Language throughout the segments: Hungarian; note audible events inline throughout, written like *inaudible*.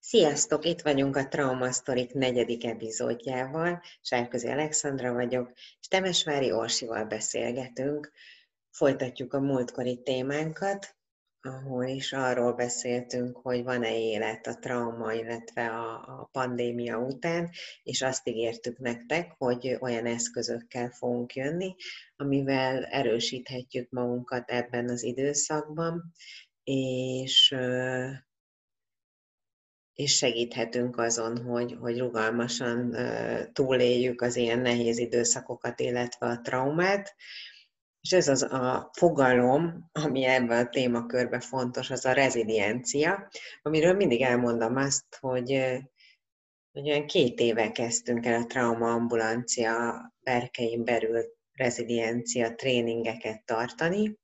Sziasztok! Itt vagyunk a Trauma Sztorik negyedik epizódjával. Sárközi Alexandra vagyok, és Temesvári Orsival beszélgetünk. Folytatjuk a múltkori témánkat, ahol is arról beszéltünk, hogy van-e élet a trauma, illetve a, a pandémia után, és azt ígértük nektek, hogy olyan eszközökkel fogunk jönni, amivel erősíthetjük magunkat ebben az időszakban, és és segíthetünk azon, hogy, hogy rugalmasan túléljük az ilyen nehéz időszakokat, illetve a traumát. És ez az a fogalom, ami ebben a témakörben fontos, az a reziliencia, amiről mindig elmondom azt, hogy, hogy olyan két éve kezdtünk el a traumaambulancia berkein belül reziliencia tréningeket tartani,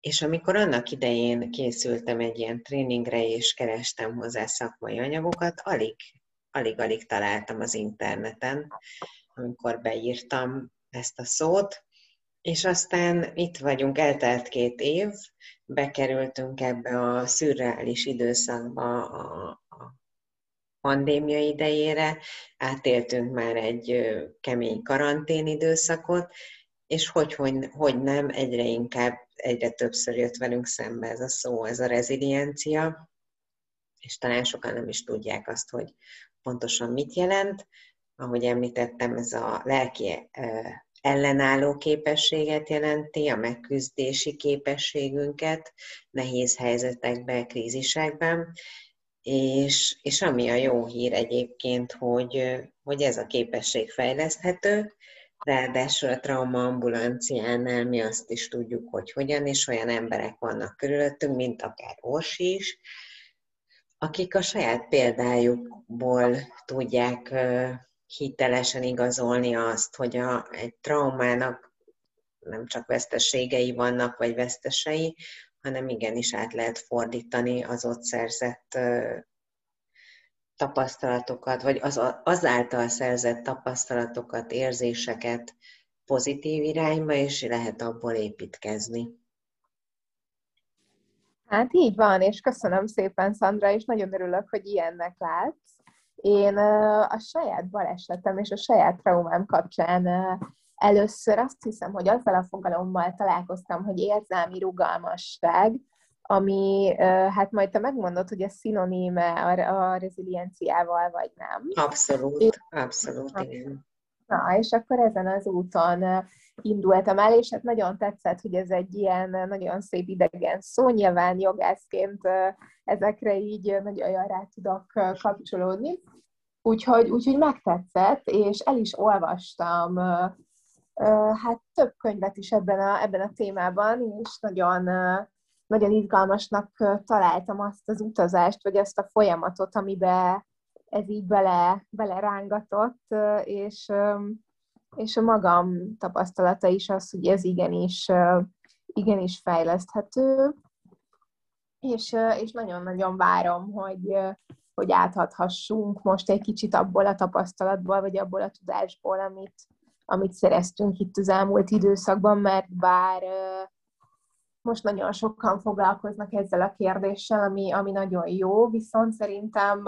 és amikor annak idején készültem egy ilyen tréningre, és kerestem hozzá szakmai anyagokat, alig, alig-alig találtam az interneten, amikor beírtam ezt a szót, és aztán itt vagyunk, eltelt két év, bekerültünk ebbe a szürreális időszakba a, pandémia idejére, átéltünk már egy kemény karantén időszakot, és hogy, hogy, hogy nem, egyre inkább egyre többször jött velünk szembe ez a szó, ez a reziliencia, és talán sokan nem is tudják azt, hogy pontosan mit jelent. Ahogy említettem, ez a lelki ellenálló képességet jelenti, a megküzdési képességünket nehéz helyzetekben, krízisekben, és, és ami a jó hír egyébként, hogy, hogy ez a képesség fejleszthető, Ráadásul a trauma mi azt is tudjuk, hogy hogyan, és olyan emberek vannak körülöttünk, mint akár Orsi is, akik a saját példájukból tudják hitelesen igazolni azt, hogy a, egy traumának nem csak veszteségei vannak, vagy vesztesei, hanem igenis át lehet fordítani az ott szerzett tapasztalatokat, vagy az, azáltal szerzett tapasztalatokat, érzéseket pozitív irányba, és lehet abból építkezni. Hát így van, és köszönöm szépen, Szandra, és nagyon örülök, hogy ilyennek látsz. Én a saját balesetem és a saját traumám kapcsán először azt hiszem, hogy azzal a fogalommal találkoztam, hogy érzelmi rugalmasság, ami, hát majd te megmondod, hogy ez szinoníme a, a rezilienciával, vagy nem. Abszolút, abszolút, igen. Na, és akkor ezen az úton indultam el, és hát nagyon tetszett, hogy ez egy ilyen nagyon szép idegen szó, nyilván jogászként ezekre így nagyon rá tudok kapcsolódni. Úgyhogy, úgyhogy megtetszett, és el is olvastam hát több könyvet is ebben a, ebben a témában, és nagyon nagyon izgalmasnak találtam azt az utazást, vagy azt a folyamatot, amiben ez így bele, belerángatott, és, és a magam tapasztalata is az, hogy ez igenis, igenis fejleszthető, és, és nagyon-nagyon várom, hogy, hogy áthathassunk most egy kicsit abból a tapasztalatból, vagy abból a tudásból, amit, amit szereztünk itt az elmúlt időszakban, mert bár most nagyon sokan foglalkoznak ezzel a kérdéssel, ami, ami nagyon jó, viszont szerintem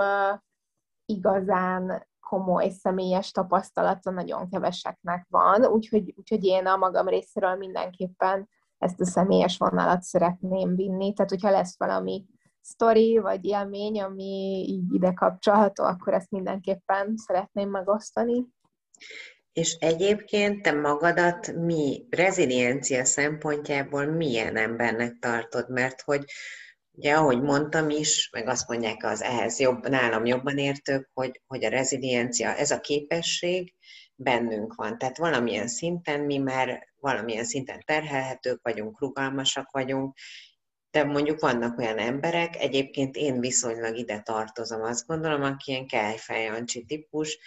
igazán komoly személyes tapasztalata nagyon keveseknek van, úgyhogy, úgyhogy én a magam részéről mindenképpen ezt a személyes vonalat szeretném vinni, tehát hogyha lesz valami sztori vagy élmény, ami így ide kapcsolható, akkor ezt mindenképpen szeretném megosztani. És egyébként te magadat mi reziliencia szempontjából milyen embernek tartod? Mert hogy ugye ahogy mondtam is, meg azt mondják az ehhez jobb, nálam jobban értők, hogy, hogy a reziliencia, ez a képesség bennünk van. Tehát valamilyen szinten mi már valamilyen szinten terhelhetők vagyunk, rugalmasak vagyunk, de mondjuk vannak olyan emberek, egyébként én viszonylag ide tartozom, azt gondolom, aki ilyen kejfejancsi típus,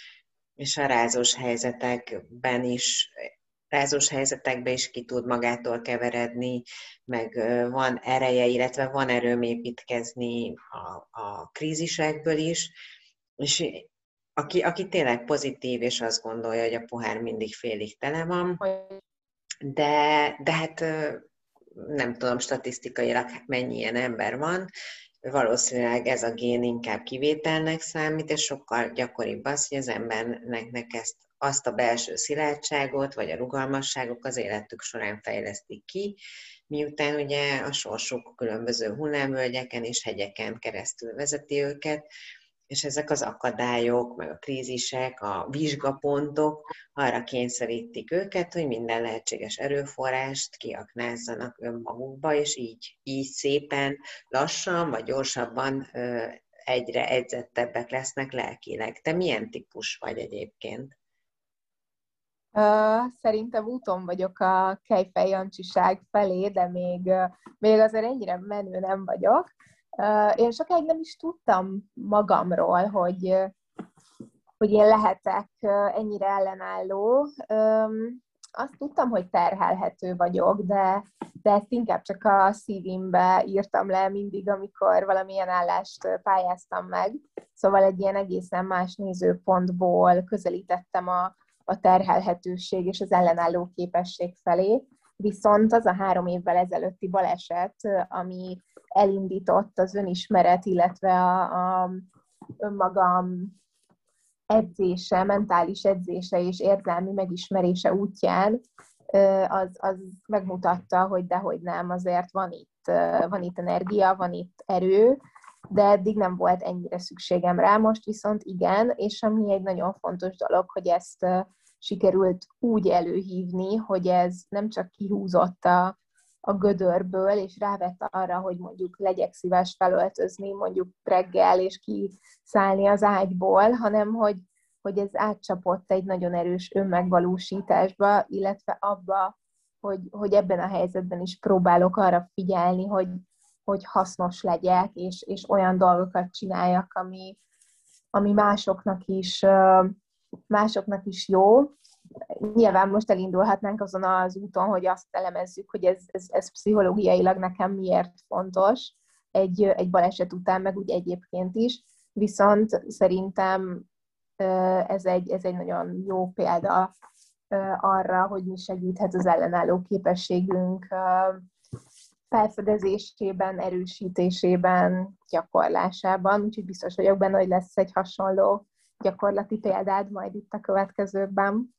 és a rázós helyzetekben is rázós helyzetekben is ki tud magától keveredni, meg van ereje, illetve van erőm építkezni a, a krízisekből is, és aki, aki tényleg pozitív, és azt gondolja, hogy a pohár mindig félig tele van, de, de hát nem tudom statisztikailag mennyi ilyen ember van, valószínűleg ez a gén inkább kivételnek számít, és sokkal gyakoribb az, hogy az embernek ezt, azt a belső szilárdságot, vagy a rugalmasságok az életük során fejlesztik ki, miután ugye a sorsuk különböző hullámvölgyeken és hegyeken keresztül vezeti őket, és ezek az akadályok, meg a krízisek, a vizsgapontok arra kényszerítik őket, hogy minden lehetséges erőforrást kiaknázzanak önmagukba, és így, így szépen, lassan vagy gyorsabban egyre edzettebbek lesznek lelkileg. Te milyen típus vagy egyébként? Szerintem úton vagyok a kejfej Jancsiság felé, de még, még azért ennyire menő nem vagyok. Én sokáig nem is tudtam magamról, hogy, hogy én lehetek ennyire ellenálló. Azt tudtam, hogy terhelhető vagyok, de, de ezt inkább csak a szívimbe írtam le mindig, amikor valamilyen állást pályáztam meg. Szóval egy ilyen egészen más nézőpontból közelítettem a, a terhelhetőség és az ellenálló képesség felé. Viszont az a három évvel ezelőtti baleset, ami elindított az önismeret, illetve a, a önmagam edzése, mentális edzése és érzelmi megismerése útján, az, az megmutatta, hogy dehogy nem, azért van itt, van itt energia, van itt erő, de eddig nem volt ennyire szükségem rá, most viszont igen, és ami egy nagyon fontos dolog, hogy ezt sikerült úgy előhívni, hogy ez nem csak kihúzott a, a gödörből, és rávett arra, hogy mondjuk legyek szíves felöltözni mondjuk reggel, és kiszállni az ágyból, hanem hogy, hogy ez átcsapott egy nagyon erős önmegvalósításba, illetve abba, hogy, hogy ebben a helyzetben is próbálok arra figyelni, hogy, hogy hasznos legyek, és, és olyan dolgokat csináljak, ami, ami másoknak is, másoknak is jó, nyilván most elindulhatnánk azon az úton, hogy azt elemezzük, hogy ez, ez, ez pszichológiailag nekem miért fontos egy, egy baleset után, meg úgy egyébként is. Viszont szerintem ez egy, ez egy nagyon jó példa arra, hogy mi segíthet az ellenálló képességünk felfedezésében, erősítésében, gyakorlásában. Úgyhogy biztos vagyok benne, hogy lesz egy hasonló gyakorlati példád majd itt a következőkben.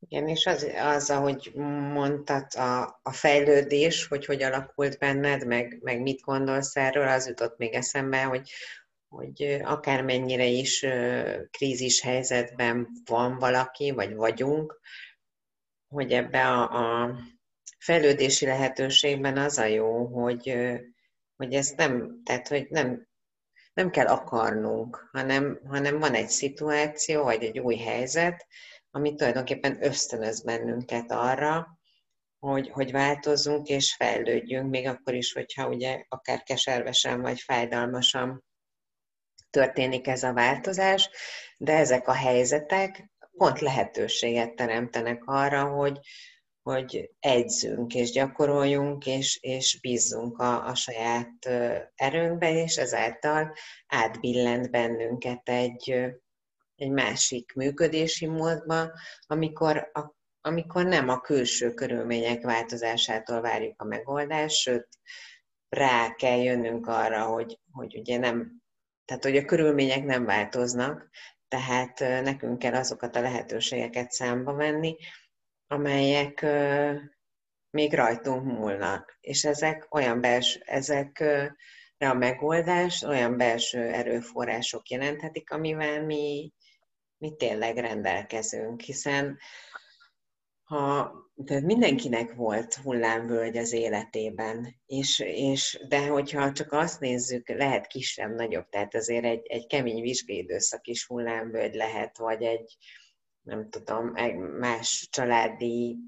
Igen, és az, az ahogy mondtad, a, a fejlődés, hogy hogy alakult benned, meg, meg mit gondolsz erről, az jutott még eszembe, hogy, hogy akármennyire is krízis helyzetben van valaki, vagy vagyunk, hogy ebbe a, a fejlődési lehetőségben az a jó, hogy, hogy ezt nem, tehát hogy nem, nem kell akarnunk, hanem, hanem van egy szituáció, vagy egy új helyzet, ami tulajdonképpen ösztönöz bennünket arra, hogy, hogy változzunk és fejlődjünk, még akkor is, hogyha ugye akár keservesen vagy fájdalmasan történik ez a változás, de ezek a helyzetek pont lehetőséget teremtenek arra, hogy, hogy egyzünk és gyakoroljunk, és, és bízzunk a, a saját erőnkbe, és ezáltal átbillent bennünket egy, egy másik működési módba, amikor, a, amikor nem a külső körülmények változásától várjuk a megoldást, sőt, rá kell jönnünk arra, hogy, hogy ugye nem, tehát hogy a körülmények nem változnak, tehát nekünk kell azokat a lehetőségeket számba venni, amelyek még rajtunk múlnak. És ezek olyan belső, ezekre a megoldás olyan belső erőforrások jelenthetik, amivel mi mi tényleg rendelkezünk, hiszen ha tehát mindenkinek volt hullámvölgy az életében, és, és, de hogyha csak azt nézzük, lehet kisebb, nagyobb, tehát azért egy, egy kemény vizsgaidőszak is hullámvölgy lehet, vagy egy, nem tudom, egy más családi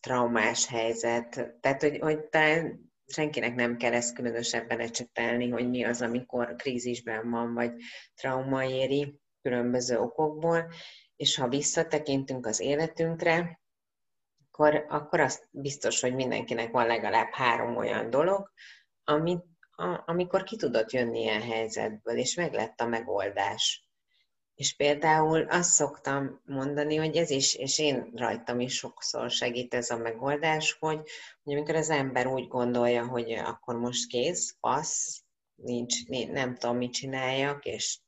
traumás helyzet. Tehát, hogy, hogy talán senkinek nem kell ezt különösebben ecsetelni, hogy mi az, amikor krízisben van, vagy trauma éri különböző okokból, és ha visszatekintünk az életünkre, akkor, akkor azt biztos, hogy mindenkinek van legalább három olyan dolog, amit, a, amikor ki tudott jönni ilyen helyzetből, és meg lett a megoldás. És például azt szoktam mondani, hogy ez is, és én rajtam is sokszor segít ez a megoldás, hogy, hogy amikor az ember úgy gondolja, hogy akkor most kész, passz, nincs, nem tudom, mit csináljak, és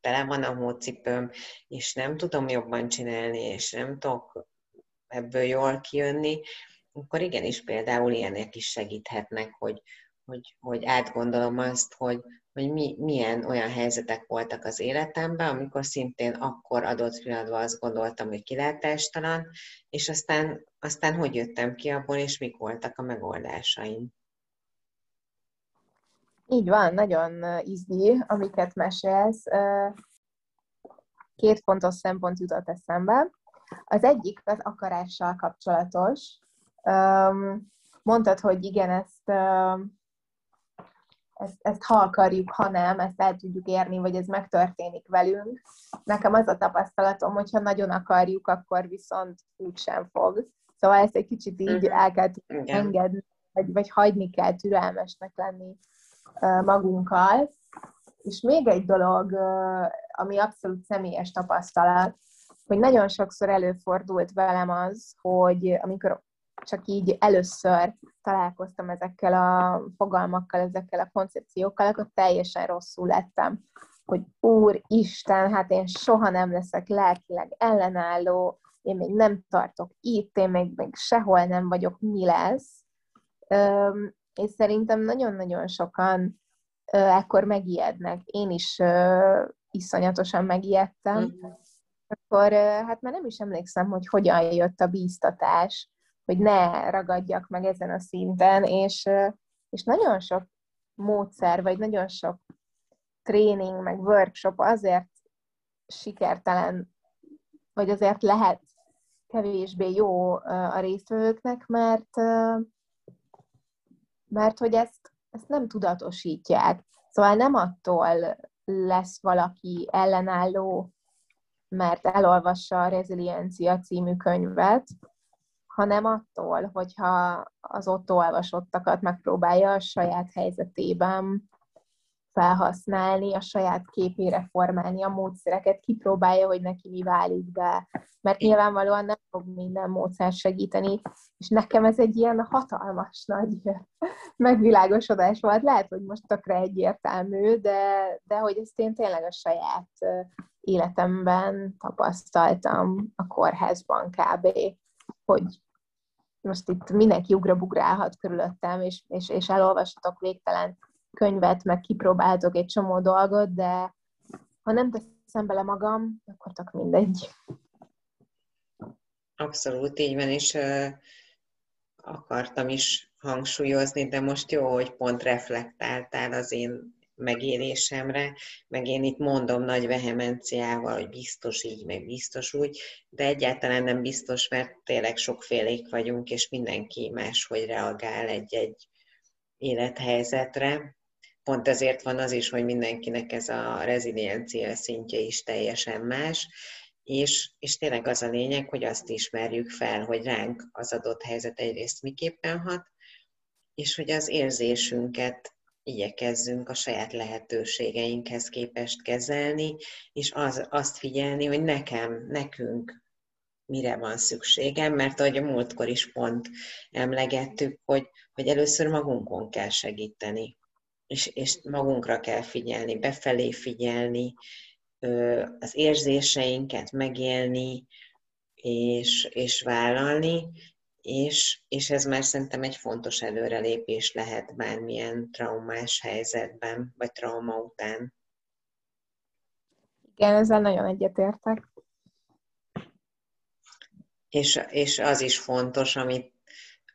tele van a hócipőm, és nem tudom jobban csinálni, és nem tudok ebből jól kijönni, akkor igenis például ilyenek is segíthetnek, hogy, hogy, hogy átgondolom azt, hogy, hogy mi, milyen olyan helyzetek voltak az életemben, amikor szintén akkor adott pillanatban azt gondoltam, hogy kilátástalan, és aztán, aztán hogy jöttem ki abból, és mik voltak a megoldásaim. Így van, nagyon izgi, amiket mesélsz. Két fontos szempont jutott eszembe. Az egyik az akarással kapcsolatos. Mondtad, hogy igen, ezt, ezt, ezt ha akarjuk, ha nem, ezt el tudjuk érni, vagy ez megtörténik velünk. Nekem az a tapasztalatom, hogyha nagyon akarjuk, akkor viszont úgysem fog. Szóval ezt egy kicsit így mhm. el kell engedni, vagy, vagy hagyni kell türelmesnek lenni magunkkal. És még egy dolog, ami abszolút személyes tapasztalat, hogy nagyon sokszor előfordult velem az, hogy amikor csak így először találkoztam ezekkel a fogalmakkal, ezekkel a koncepciókkal, akkor teljesen rosszul lettem, hogy Úr Isten, hát én soha nem leszek lelkileg ellenálló, én még nem tartok itt, én még, még sehol nem vagyok, mi lesz. És szerintem nagyon-nagyon sokan ekkor megijednek. Én is iszonyatosan megijedtem. Mm-hmm. Akkor hát már nem is emlékszem, hogy hogyan jött a bíztatás, hogy ne ragadjak meg ezen a szinten, és, és nagyon sok módszer, vagy nagyon sok tréning, meg workshop azért sikertelen, vagy azért lehet kevésbé jó a résztvevőknek, mert, mert hogy ezt, ezt nem tudatosítják. Szóval nem attól lesz valaki ellenálló, mert elolvassa a Reziliencia című könyvet, hanem attól, hogyha az ott olvasottakat megpróbálja a saját helyzetében felhasználni, a saját képére formálni a módszereket, kipróbálja, hogy neki mi válik be. Mert nyilvánvalóan nem fog minden módszer segíteni, és nekem ez egy ilyen hatalmas nagy *laughs* megvilágosodás volt. Lehet, hogy most tökre egyértelmű, de, de hogy ezt én tényleg a saját életemben tapasztaltam a kórházban kb hogy most itt mindenki ugrabugrálhat körülöttem, és, és, és elolvashatok végtelen könyvet, meg kipróbáltok egy csomó dolgot, de ha nem teszem bele magam, akkor csak mindegy. Abszolút így van, és uh, akartam is hangsúlyozni, de most jó, hogy pont reflektáltál az én megélésemre, meg én itt mondom nagy vehemenciával, hogy biztos így, meg biztos úgy, de egyáltalán nem biztos, mert tényleg sokfélék vagyunk, és mindenki máshogy reagál egy-egy élethelyzetre. Pont ezért van az is, hogy mindenkinek ez a reziliencia szintje is teljesen más, és, és tényleg az a lényeg, hogy azt ismerjük fel, hogy ránk az adott helyzet egyrészt miképpen hat, és hogy az érzésünket igyekezzünk a saját lehetőségeinkhez képest kezelni, és az, azt figyelni, hogy nekem, nekünk mire van szükségem, mert ahogy a múltkor is pont emlegettük, hogy, hogy először magunkon kell segíteni, és, és magunkra kell figyelni, befelé figyelni, az érzéseinket megélni, és, és vállalni, és, és ez már szerintem egy fontos előrelépés lehet bármilyen traumás helyzetben, vagy trauma után. Igen, ezzel nagyon egyetértek. És, és az is fontos, amit,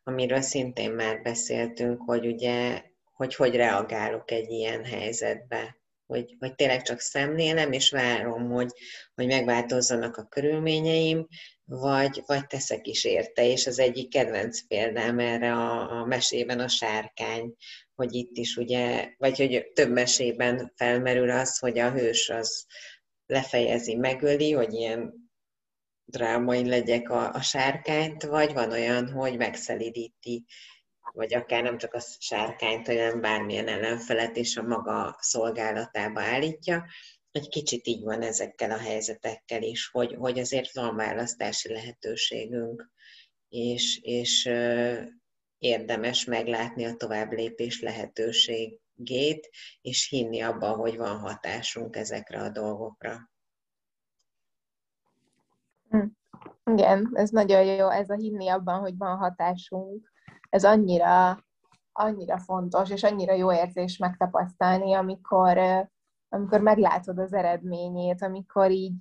amiről szintén már beszéltünk, hogy ugye, hogy hogy reagálok egy ilyen helyzetbe. Hogy, hogy tényleg csak szemlélem, és várom, hogy, hogy megváltozzanak a körülményeim, vagy, vagy teszek is érte, és az egyik kedvenc példám erre a, a mesében a sárkány, hogy itt is ugye, vagy hogy több mesében felmerül az, hogy a hős az lefejezi, megöli, hogy ilyen drámai legyek a, a sárkányt, vagy van olyan, hogy megszelidíti, vagy akár nem csak a sárkányt, hanem bármilyen ellenfelet és a maga szolgálatába állítja egy kicsit így van ezekkel a helyzetekkel is, hogy, hogy azért van választási lehetőségünk, és, és érdemes meglátni a tovább lépés lehetőségét gét, és hinni abban, hogy van hatásunk ezekre a dolgokra. Hm. Igen, ez nagyon jó, ez a hinni abban, hogy van hatásunk. Ez annyira, annyira fontos, és annyira jó érzés megtapasztalni, amikor, amikor meglátod az eredményét, amikor így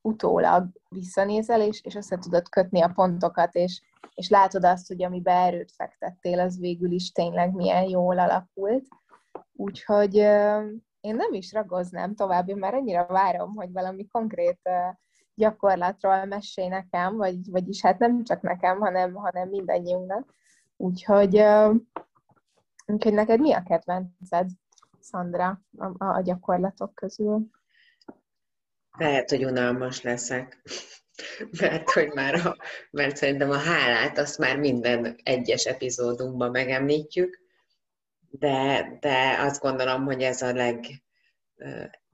utólag visszanézel, és, és össze tudod kötni a pontokat, és, és látod azt, hogy amibe erőt fektettél, az végül is tényleg milyen jól alakult. Úgyhogy én nem is ragoznám tovább, én már annyira várom, hogy valami konkrét gyakorlatról mesélj nekem, vagy, vagyis hát nem csak nekem, hanem, hanem mindannyiunknak. Úgyhogy, úgyhogy neked mi a kedvenced, Szandra, a, a gyakorlatok közül? Lehet, hogy unalmas leszek, *laughs* mert hogy már a, mert szerintem a hálát azt már minden egyes epizódunkban megemlítjük, de, de azt gondolom, hogy ez a leg,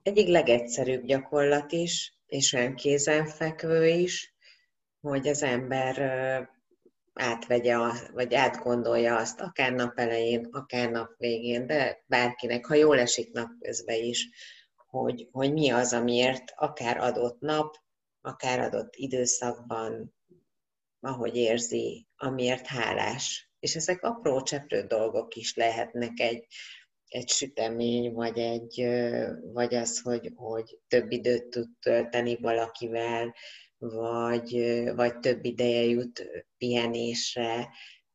egyik legegyszerűbb gyakorlat is, és olyan kézenfekvő is, hogy az ember átvegye, vagy átgondolja azt, akár nap elején, akár nap végén, de bárkinek, ha jól esik nap közben is, hogy, hogy mi az, amiért akár adott nap, akár adott időszakban, ahogy érzi, amiért hálás. És ezek apró cseprő dolgok is lehetnek egy, egy sütemény, vagy, egy, vagy az, hogy, hogy több időt tud tölteni valakivel, vagy, vagy több ideje jut pihenésre,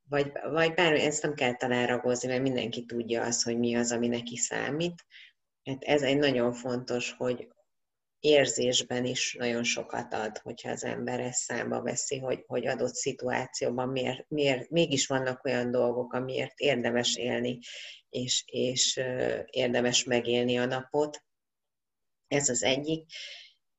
vagy, vagy bármi, ezt nem kell talán ragozni, mert mindenki tudja azt, hogy mi az, ami neki számít. Hát ez egy nagyon fontos, hogy érzésben is nagyon sokat ad, hogyha az ember ezt számba veszi, hogy, hogy adott szituációban miért, miért, mégis vannak olyan dolgok, amiért érdemes élni, és, és érdemes megélni a napot. Ez az egyik.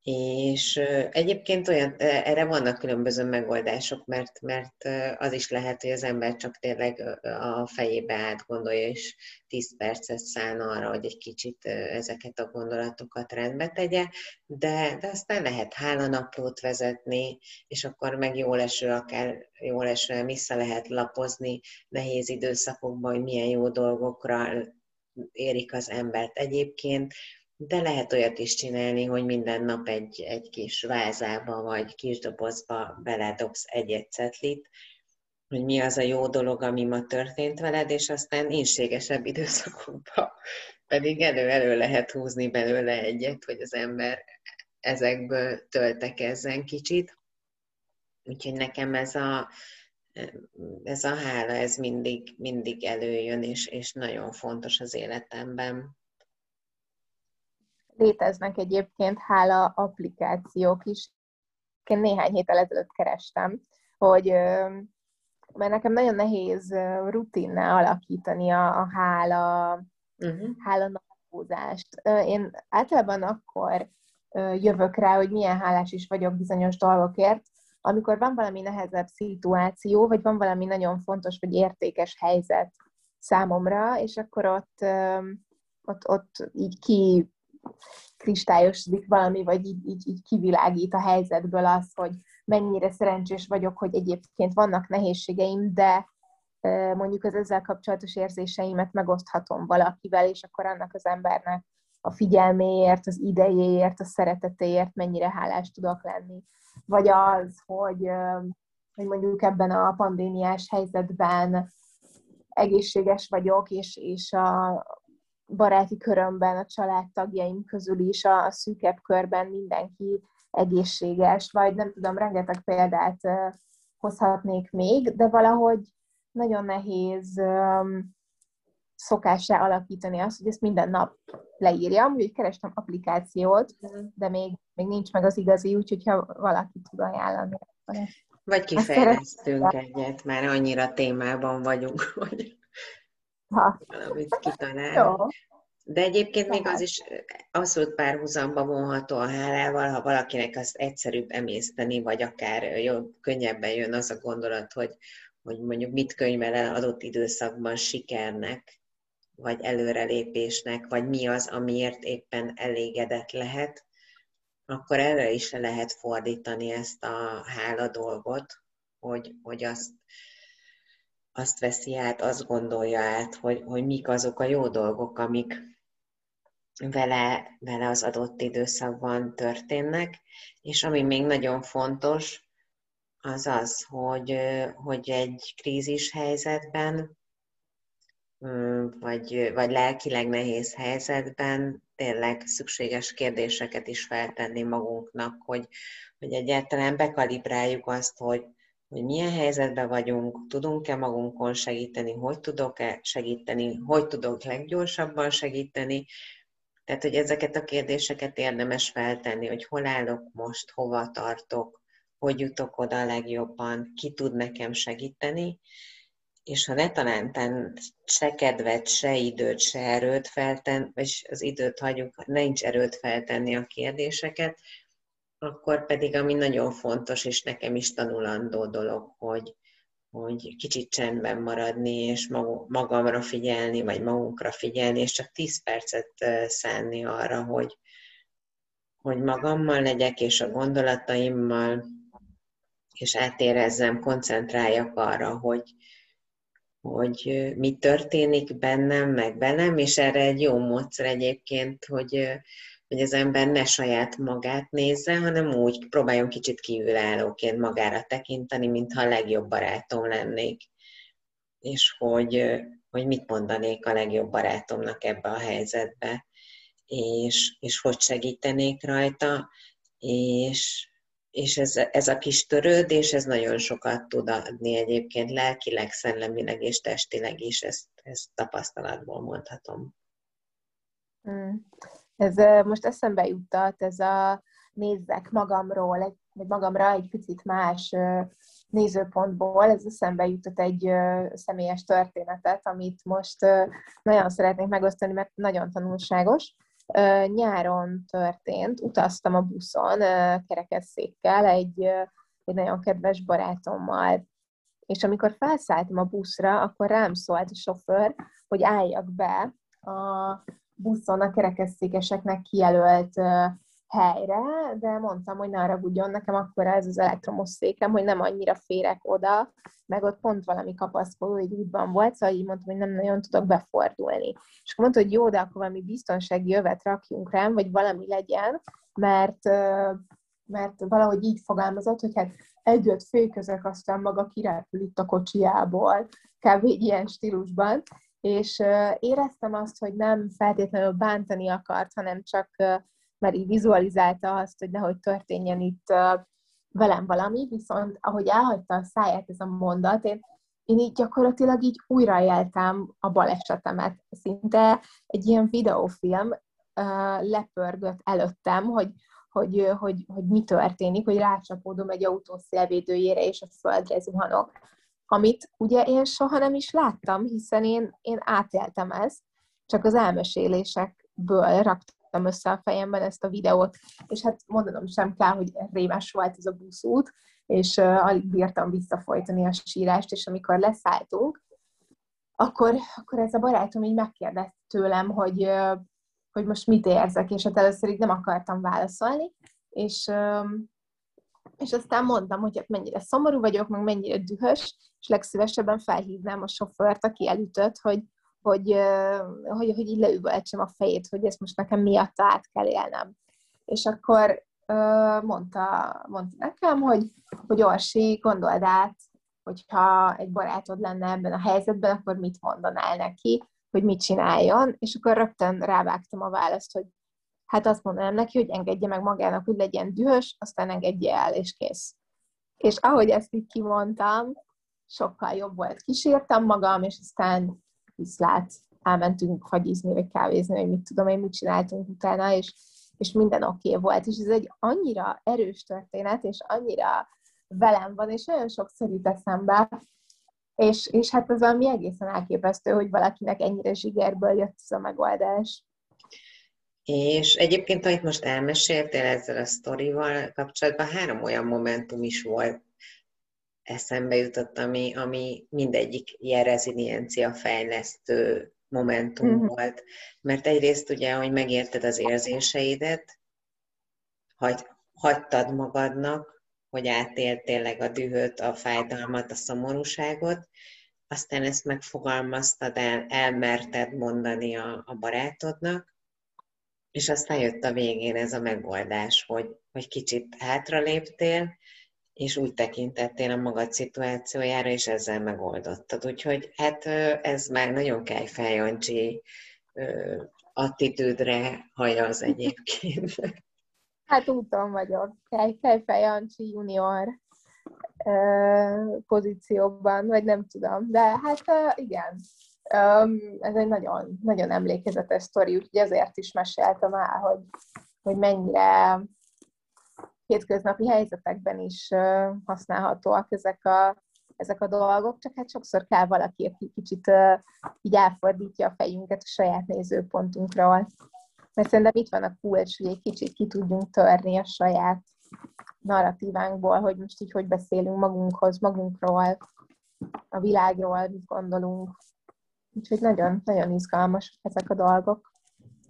És egyébként olyan, erre vannak különböző megoldások, mert, mert az is lehet, hogy az ember csak tényleg a fejébe átgondolja, és 10 percet szán arra, hogy egy kicsit ezeket a gondolatokat rendbe tegye, de, de aztán lehet hálanaplót vezetni, és akkor meg jó eső, akár jó eső, vissza lehet lapozni nehéz időszakokban, hogy milyen jó dolgokra érik az embert egyébként, de lehet olyat is csinálni, hogy minden nap egy, egy kis vázába vagy kis dobozba beledobsz egy-egy cetlit, hogy mi az a jó dolog, ami ma történt veled, és aztán inségesebb időszakokban pedig elő-elő lehet húzni belőle egyet, hogy az ember ezekből töltekezzen kicsit. Úgyhogy nekem ez a, ez a hála, ez mindig, mindig előjön, és, és nagyon fontos az életemben. Léteznek egyébként hála applikációk is. Én néhány héttel ezelőtt kerestem, hogy mert nekem nagyon nehéz rutinná alakítani a, a hála, uh-huh. hála napózást. Én általában akkor jövök rá, hogy milyen hálás is vagyok bizonyos dolgokért, amikor van valami nehezebb szituáció, vagy van valami nagyon fontos vagy értékes helyzet számomra, és akkor ott, ott, ott így ki kristályosodik valami, vagy így, így, így kivilágít a helyzetből az, hogy mennyire szerencsés vagyok, hogy egyébként vannak nehézségeim, de mondjuk az ezzel kapcsolatos érzéseimet megoszthatom valakivel, és akkor annak az embernek a figyelméért, az idejéért, a szeretetéért mennyire hálás tudok lenni. Vagy az, hogy, hogy mondjuk ebben a pandémiás helyzetben egészséges vagyok, és, és a, baráti körömben, a családtagjaim közül is, a, a szűkebb körben mindenki egészséges, vagy nem tudom, rengeteg példát hozhatnék még, de valahogy nagyon nehéz szokásra alakítani azt, hogy ezt minden nap leírjam, úgyhogy kerestem applikációt, de még, még nincs meg az igazi, úgyhogy ha valaki tud ajánlani. Vagy kifejlesztünk egyet, már annyira témában vagyunk, *laughs* hogy valamit kitalál. Jó. De egyébként még az is abszolút párhuzamba vonható a hálával, ha valakinek azt egyszerűbb emészteni, vagy akár jobb, könnyebben jön az a gondolat, hogy, hogy mondjuk mit könyvel el adott időszakban sikernek, vagy előrelépésnek, vagy mi az, amiért éppen elégedett lehet, akkor erre is lehet fordítani ezt a hála dolgot, hogy, hogy azt azt veszi át, azt gondolja át, hogy, hogy mik azok a jó dolgok, amik vele, vele az adott időszakban történnek, és ami még nagyon fontos, az az, hogy, hogy egy krízis helyzetben, mm, vagy, vagy lelkileg nehéz helyzetben tényleg szükséges kérdéseket is feltenni magunknak, hogy, hogy egyáltalán bekalibráljuk azt, hogy, hogy milyen helyzetben vagyunk, tudunk-e magunkon segíteni, hogy tudok-e segíteni, hogy tudok leggyorsabban segíteni. Tehát, hogy ezeket a kérdéseket érdemes feltenni, hogy hol állok most, hova tartok, hogy jutok oda a legjobban, ki tud nekem segíteni, és ha ne talántán se kedvet, se időt, se erőt felten, vagy az időt hagyjuk, nincs erőt feltenni a kérdéseket, akkor pedig, ami nagyon fontos, és nekem is tanulandó dolog, hogy, hogy kicsit csendben maradni, és magamra figyelni, vagy magunkra figyelni, és csak 10 percet szánni arra, hogy, hogy magammal legyek, és a gondolataimmal, és átérezzem, koncentráljak arra, hogy, hogy mi történik bennem, meg velem, és erre egy jó módszer egyébként, hogy, hogy az ember ne saját magát nézze, hanem úgy próbáljon kicsit kívülállóként magára tekinteni, mintha a legjobb barátom lennék. És hogy, hogy mit mondanék a legjobb barátomnak ebbe a helyzetbe, és, és hogy segítenék rajta, és, és ez, ez a kis törődés, ez nagyon sokat tud adni egyébként lelkileg, szellemileg és testileg is, ezt, ezt tapasztalatból mondhatom. Hmm. Ez most eszembe juttat, ez a nézzek magamról, vagy magamra egy picit más nézőpontból, ez eszembe jutott egy személyes történetet, amit most nagyon szeretnék megosztani, mert nagyon tanulságos. Nyáron történt, utaztam a buszon kerekesszékkel egy, egy nagyon kedves barátommal, és amikor felszálltam a buszra, akkor rám szólt a sofőr, hogy álljak be a buszon a kerekesszékeseknek kijelölt helyre, de mondtam, hogy ne haragudjon, nekem akkor ez az elektromos székem, hogy nem annyira férek oda, meg ott pont valami kapaszkodó egy útban volt, szóval így mondtam, hogy nem nagyon tudok befordulni. És akkor mondta, hogy jó, de akkor valami biztonsági jövet rakjunk rám, vagy valami legyen, mert, mert valahogy így fogalmazott, hogy hát egyöt félközök, aztán maga kirepül itt a kocsiából, kb. ilyen stílusban, és éreztem azt, hogy nem feltétlenül bántani akart, hanem csak mert így vizualizálta azt, hogy nehogy történjen itt velem valami, viszont ahogy elhagyta a száját ez a mondat, én, én így gyakorlatilag így újraéltem a balesetemet. Szinte egy ilyen videófilm lepörgött előttem, hogy, hogy, hogy, hogy mi történik, hogy rácsapódom egy autó szélvédőjére, és a földre zuhanok. Amit ugye én soha nem is láttam, hiszen én, én átéltem ezt, csak az elmesélésekből raktam össze a fejemben ezt a videót, és hát mondanom sem kell, hogy rémes volt ez a buszút, és uh, alig bírtam visszafolytani a sírást, és amikor leszálltunk, akkor, akkor ez a barátom így megkérdezte tőlem, hogy, uh, hogy most mit érzek, és hát először így nem akartam válaszolni, és, um, és aztán mondtam, hogy hát mennyire szomorú vagyok, meg mennyire dühös, és legszívesebben felhívnám a sofőrt, aki elütött, hogy, hogy, hogy, hogy így leüvöltsem a fejét, hogy ezt most nekem miatt át kell élnem. És akkor mondta, mondta nekem, hogy, hogy Orsi, gondold át, hogyha egy barátod lenne ebben a helyzetben, akkor mit mondanál neki, hogy mit csináljon, és akkor rögtön rávágtam a választ, hogy hát azt mondanám neki, hogy engedje meg magának, hogy legyen dühös, aztán engedje el, és kész. És ahogy ezt így kimondtam, sokkal jobb volt. Kísértem magam, és aztán viszlát, elmentünk fagyizni, vagy kávézni, vagy mit tudom én, mit csináltunk utána, és, és minden oké okay volt. És ez egy annyira erős történet, és annyira velem van, és nagyon sokszor jut eszembe, és, és hát az valami egészen elképesztő, hogy valakinek ennyire zsigerből jött ez a megoldás. És egyébként, amit most elmeséltél ezzel a sztorival kapcsolatban, három olyan momentum is volt, eszembe jutott, ami, ami mindegyik ilyen reziliencia fejlesztő momentum mm-hmm. volt. Mert egyrészt ugye, hogy megérted az érzéseidet, hagy, hagytad magadnak, hogy átélt tényleg a dühöt, a fájdalmat, a szomorúságot, aztán ezt megfogalmaztad el, elmerted mondani a, a barátodnak, és aztán jött a végén ez a megoldás, hogy, hogy kicsit hátraléptél, és úgy tekintettél a magad szituációjára, és ezzel megoldottad. Úgyhogy hát ez már nagyon kejfejancsi attitűdre hajaz egyébként. *laughs* Hát úton vagyok. Kejfejancsi junior pozícióban, vagy nem tudom. De hát igen, ez egy nagyon, nagyon emlékezetes sztori, úgyhogy ezért is meséltem el, hogy, hogy mennyire hétköznapi helyzetekben is használhatóak ezek a, ezek a dolgok, csak hát sokszor kell valaki, aki kicsit így elfordítja a fejünket a saját nézőpontunkról. Mert szerintem itt van a kulcs, hogy egy kicsit ki tudjunk törni a saját narratívánkból, hogy most így hogy beszélünk magunkhoz, magunkról, a világról, mit gondolunk. Úgyhogy nagyon, nagyon izgalmas ezek a dolgok.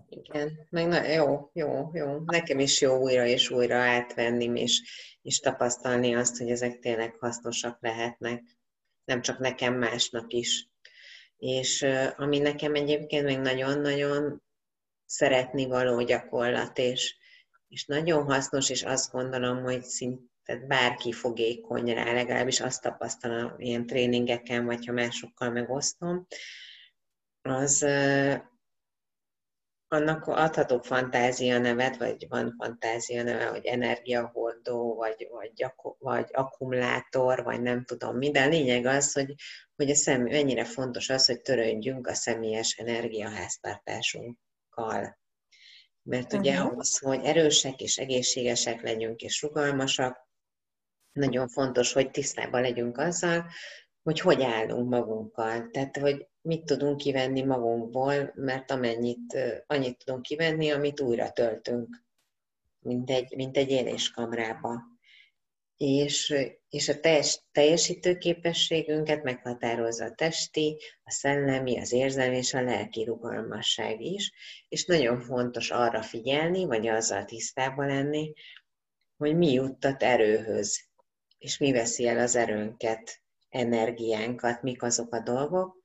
Igen, meg na, jó, jó, jó. Nekem is jó újra és újra átvenni, és, és tapasztalni azt, hogy ezek tényleg hasznosak lehetnek. Nem csak nekem, másnak is. És ami nekem egyébként még nagyon-nagyon szeretni való gyakorlat, és, és nagyon hasznos, és azt gondolom, hogy szinte bárki fogékony rá, legalábbis azt tapasztalom ilyen tréningeken, vagy ha másokkal megosztom, az annak adhatok fantázia nevet, vagy van fantázia neve, hogy energiahordó, vagy, vagy, vagy akkumulátor, vagy nem tudom mi, de a lényeg az, hogy, hogy a szem, mennyire fontos az, hogy törődjünk a személyes energiaháztartásunkkal. Mert ugye uh-huh. ahhoz, hogy erősek és egészségesek legyünk és rugalmasak, nagyon fontos, hogy tisztában legyünk azzal, hogy hogy állunk magunkkal. Tehát, hogy mit tudunk kivenni magunkból, mert amennyit, annyit tudunk kivenni, amit újra töltünk, mint egy, mint egy éléskamrába. És, és a teljes, teljesítő képességünket meghatározza a testi, a szellemi, az érzelmi és a lelki rugalmasság is, és nagyon fontos arra figyelni, vagy azzal tisztában lenni, hogy mi juttat erőhöz, és mi veszi el az erőnket, energiánkat, mik azok a dolgok,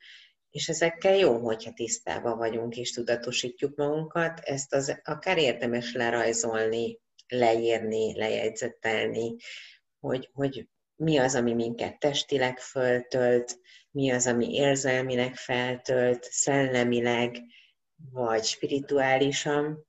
és ezekkel jó, hogyha tisztában vagyunk és tudatosítjuk magunkat, ezt az akár érdemes lerajzolni, leírni, lejegyzetelni, hogy, hogy mi az, ami minket testileg föltölt, mi az, ami érzelmileg feltölt, szellemileg, vagy spirituálisan,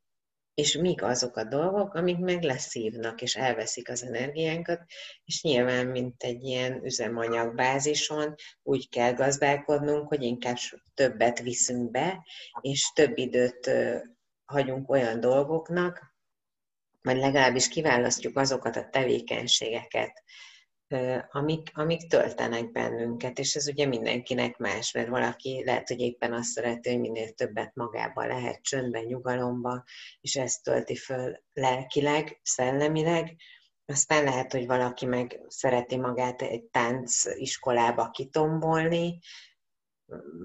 és mik azok a dolgok, amik meg leszívnak, és elveszik az energiánkat, és nyilván, mint egy ilyen üzemanyagbázison, úgy kell gazdálkodnunk, hogy inkább többet viszünk be, és több időt hagyunk olyan dolgoknak, vagy legalábbis kiválasztjuk azokat a tevékenységeket, amik, amik töltenek bennünket, és ez ugye mindenkinek más, mert valaki lehet, hogy éppen azt szereti, hogy minél többet magába lehet, csöndben, nyugalomba, és ezt tölti föl lelkileg, szellemileg, aztán lehet, hogy valaki meg szereti magát egy tánciskolába kitombolni,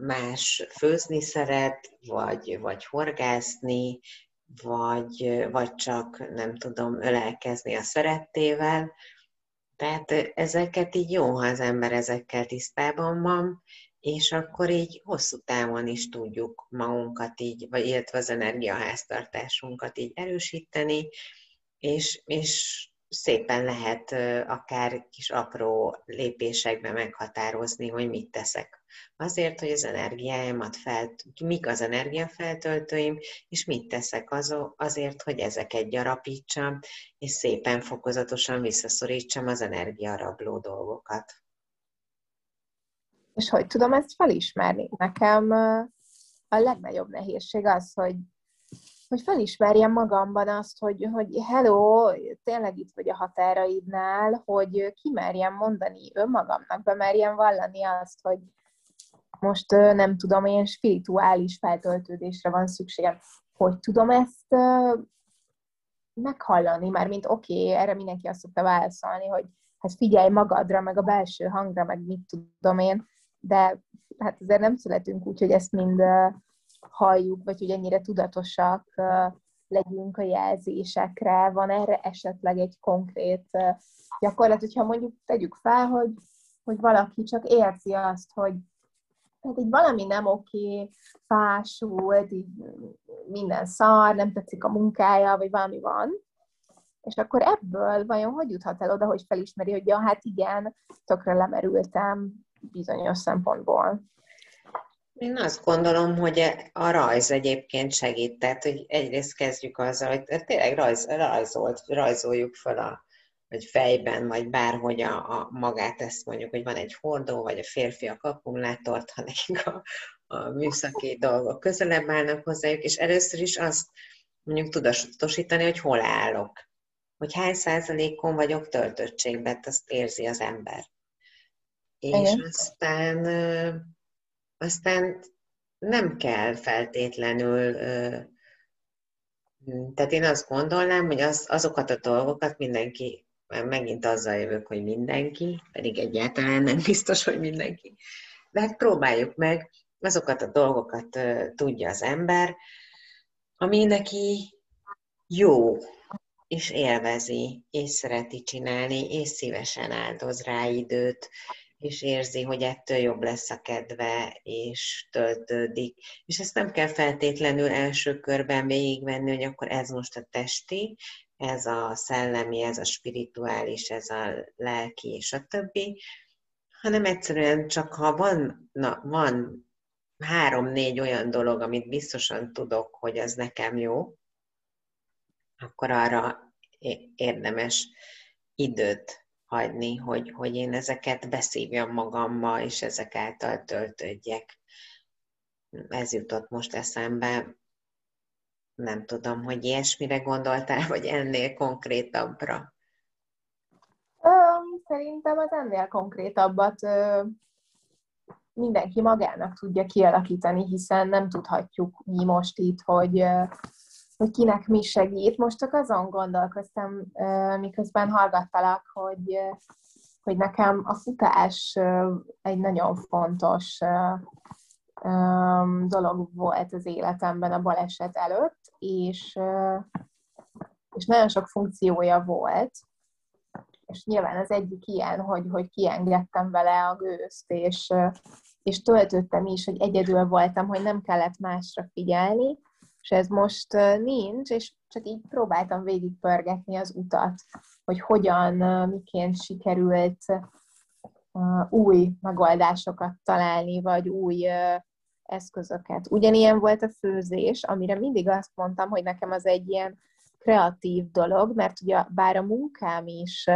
más főzni szeret, vagy, vagy horgászni, vagy, vagy csak, nem tudom, ölelkezni a szerettével, tehát ezeket így jó, ha az ember ezekkel tisztában van, és akkor így hosszú távon is tudjuk magunkat így, vagy illetve az energiaháztartásunkat így erősíteni, és, és szépen lehet akár kis apró lépésekben meghatározni, hogy mit teszek. Azért, hogy az energiáimat fel, mik az energiafeltöltőim, és mit teszek azért, hogy ezeket gyarapítsam, és szépen fokozatosan visszaszorítsam az energiarabló dolgokat. És hogy tudom ezt felismerni? Nekem a legnagyobb nehézség az, hogy hogy felismerjem magamban azt, hogy, hogy hello, tényleg itt vagy a határaidnál, hogy kimerjem mondani önmagamnak, bemerjem vallani azt, hogy most nem tudom, ilyen spirituális feltöltődésre van szükségem. Hogy tudom ezt meghallani, már mint oké, okay, erre mindenki azt szokta válaszolni, hogy hát figyelj magadra, meg a belső hangra, meg mit tudom én, de hát azért nem születünk úgy, hogy ezt mind halljuk, vagy hogy ennyire tudatosak legyünk a jelzésekre, van erre esetleg egy konkrét gyakorlat, hogyha mondjuk tegyük fel, hogy, hogy valaki csak érzi azt, hogy hát így valami nem oké, fásult, így minden szar, nem tetszik a munkája, vagy valami van, és akkor ebből vajon hogy juthat el oda, hogy felismeri, hogy ja, hát igen, tökre lemerültem bizonyos szempontból. Én azt gondolom, hogy a rajz egyébként segít, tehát hogy egyrészt kezdjük azzal, hogy tényleg rajz, rajzolt, rajzoljuk fel a, vagy fejben, vagy bárhogy a, a magát, ezt mondjuk, hogy van egy hordó, vagy a férfiak akkumulátort, ha *laughs* nekik a, a műszaki dolgok közelebb állnak hozzájuk, és először is azt mondjuk tudatosítani, hogy hol állok, hogy hány százalékon vagyok töltöttségben, azt érzi az ember. És Igen. aztán aztán nem kell feltétlenül, tehát én azt gondolnám, hogy az, azokat a dolgokat mindenki, megint azzal jövök, hogy mindenki, pedig egyáltalán nem biztos, hogy mindenki, de hát próbáljuk meg, azokat a dolgokat tudja az ember, ami neki jó, és élvezi, és szereti csinálni, és szívesen áldoz rá időt, és érzi, hogy ettől jobb lesz a kedve, és töltődik. És ezt nem kell feltétlenül első körben végigvenni, hogy akkor ez most a testi, ez a szellemi, ez a spirituális, ez a lelki, és a többi, hanem egyszerűen csak ha van, na, van három-négy olyan dolog, amit biztosan tudok, hogy az nekem jó, akkor arra érdemes időt hagyni, hogy, hogy én ezeket beszívjam magamba, és ezek által töltődjek. Ez jutott most eszembe. Nem tudom, hogy ilyesmire gondoltál, vagy ennél konkrétabbra. Szerintem az ennél konkrétabbat mindenki magának tudja kialakítani, hiszen nem tudhatjuk mi most itt, hogy hogy kinek mi segít. Most csak azon gondolkoztam, miközben hallgattalak, hogy, hogy nekem a futás egy nagyon fontos dolog volt az életemben a baleset előtt, és, és nagyon sok funkciója volt, és nyilván az egyik ilyen, hogy, hogy kiengedtem vele a gőzt, és, és töltöttem is, hogy egyedül voltam, hogy nem kellett másra figyelni, és ez most nincs, és csak így próbáltam végigpörgetni az utat, hogy hogyan, miként sikerült új megoldásokat találni, vagy új eszközöket. Ugyanilyen volt a főzés, amire mindig azt mondtam, hogy nekem az egy ilyen kreatív dolog, mert ugye bár a munkám is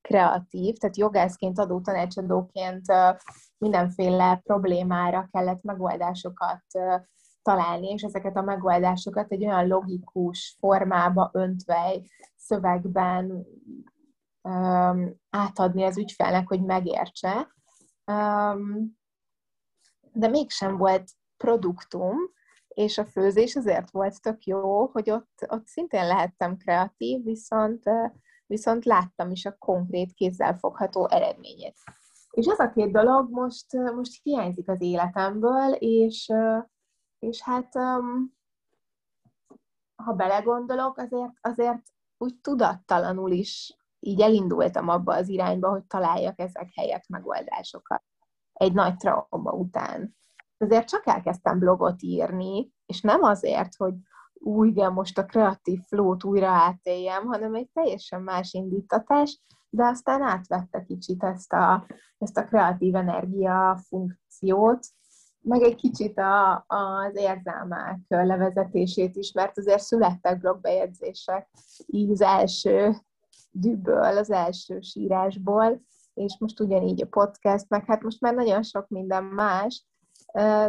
kreatív, tehát jogászként, adótanácsadóként mindenféle problémára kellett megoldásokat találni, és ezeket a megoldásokat egy olyan logikus formába öntve, szövegben um, átadni az ügyfelnek, hogy megértse. De mégsem volt produktum, és a főzés azért volt tök jó, hogy ott, ott szintén lehettem kreatív, viszont, viszont láttam is a konkrét, kézzelfogható eredményét. És ez a két dolog most, most hiányzik az életemből, és, és hát ha belegondolok, azért, azért úgy tudattalanul is így elindultam abba az irányba, hogy találjak ezek helyett megoldásokat egy nagy trauma után. Azért csak elkezdtem blogot írni, és nem azért, hogy új, igen, most a kreatív flót újra átéljem, hanem egy teljesen más indítatás, de aztán átvette kicsit ezt a, ezt a kreatív energia funkciót, meg egy kicsit a, az érzelmek levezetését is, mert azért születtek blogbejegyzések így az első dűből, az első sírásból, és most ugyanígy a podcast, meg hát most már nagyon sok minden más,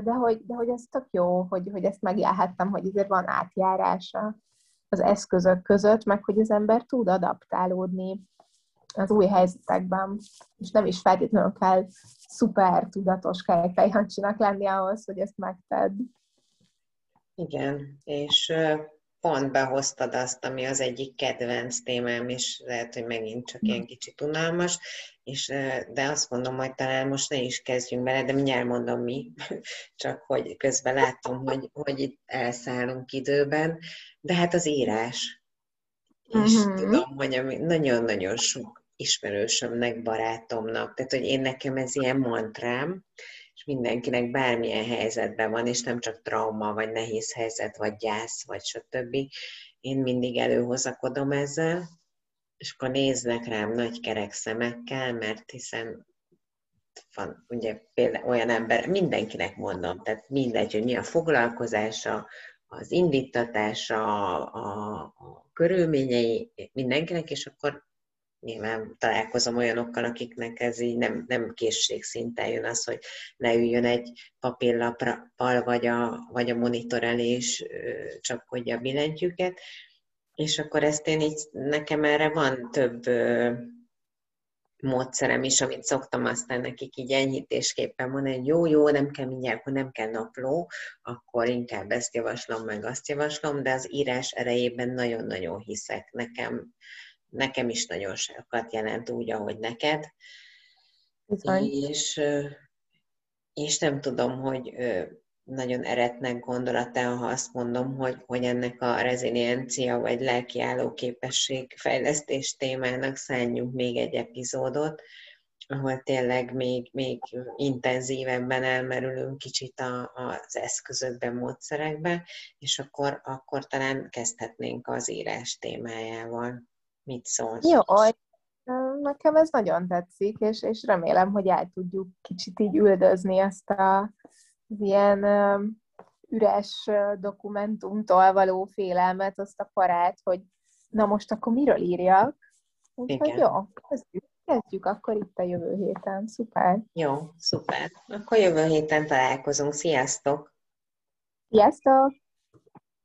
de hogy, de hogy ez tök jó, hogy, hogy ezt megjelhettem, hogy azért van átjárása az eszközök között, meg hogy az ember tud adaptálódni az új helyzetekben, és nem is feltétlenül kell szuper tudatos kejfejhancsinak lenni ahhoz, hogy ezt megtedd. Igen, és pont behoztad azt, ami az egyik kedvenc témám, és lehet, hogy megint csak ilyen kicsit unalmas, és, de azt mondom, hogy talán most ne is kezdjünk bele, de mindjárt mondom mi, *laughs* csak hogy közben látom, hogy, hogy itt elszállunk időben, de hát az írás. És uh-huh. tudom, hogy nagyon-nagyon sok ismerősömnek, barátomnak. Tehát, hogy én nekem ez ilyen mantrám, és mindenkinek bármilyen helyzetben van, és nem csak trauma, vagy nehéz helyzet, vagy gyász, vagy stb. Én mindig előhozakodom ezzel, és akkor néznek rám nagy kerek szemekkel, mert hiszen van ugye például olyan ember, mindenkinek mondom, tehát mindegy, hogy mi a foglalkozása, az indítatása, a, a, körülményei mindenkinek, és akkor nyilván találkozom olyanokkal, akiknek ez így nem, nem készségszinten jön az, hogy leüljön egy papírlappal, vagy a, vagy a monitor elé, és csapkodja a billentyűket, és akkor ezt én így, nekem erre van több módszerem is, amit szoktam aztán nekik így enyhítésképpen mondani, hogy jó, jó, nem kell mindjárt, akkor nem kell napló, akkor inkább ezt javaslom, meg azt javaslom, de az írás erejében nagyon-nagyon hiszek. Nekem, nekem is nagyon sokat jelent úgy, ahogy neked. És, és nem tudom, hogy nagyon eretnek gondolata, ha azt mondom, hogy, hogy ennek a reziliencia vagy lelkiálló képesség fejlesztés témának szálljunk még egy epizódot, ahol tényleg még, még intenzívebben elmerülünk kicsit a, az eszközökben, módszerekbe, és akkor, akkor talán kezdhetnénk az írás témájával. Mit szólsz? Jó, nekem ez nagyon tetszik, és, és remélem, hogy el tudjuk kicsit így üldözni ezt a az ilyen üres dokumentumtól való félelmet, azt a parát, hogy na most akkor miről írjak? Úgyhogy jó, kezdjük, kezdjük akkor itt a jövő héten. Szuper. Jó, szuper. Akkor jövő héten találkozunk. Sziasztok! Sziasztok!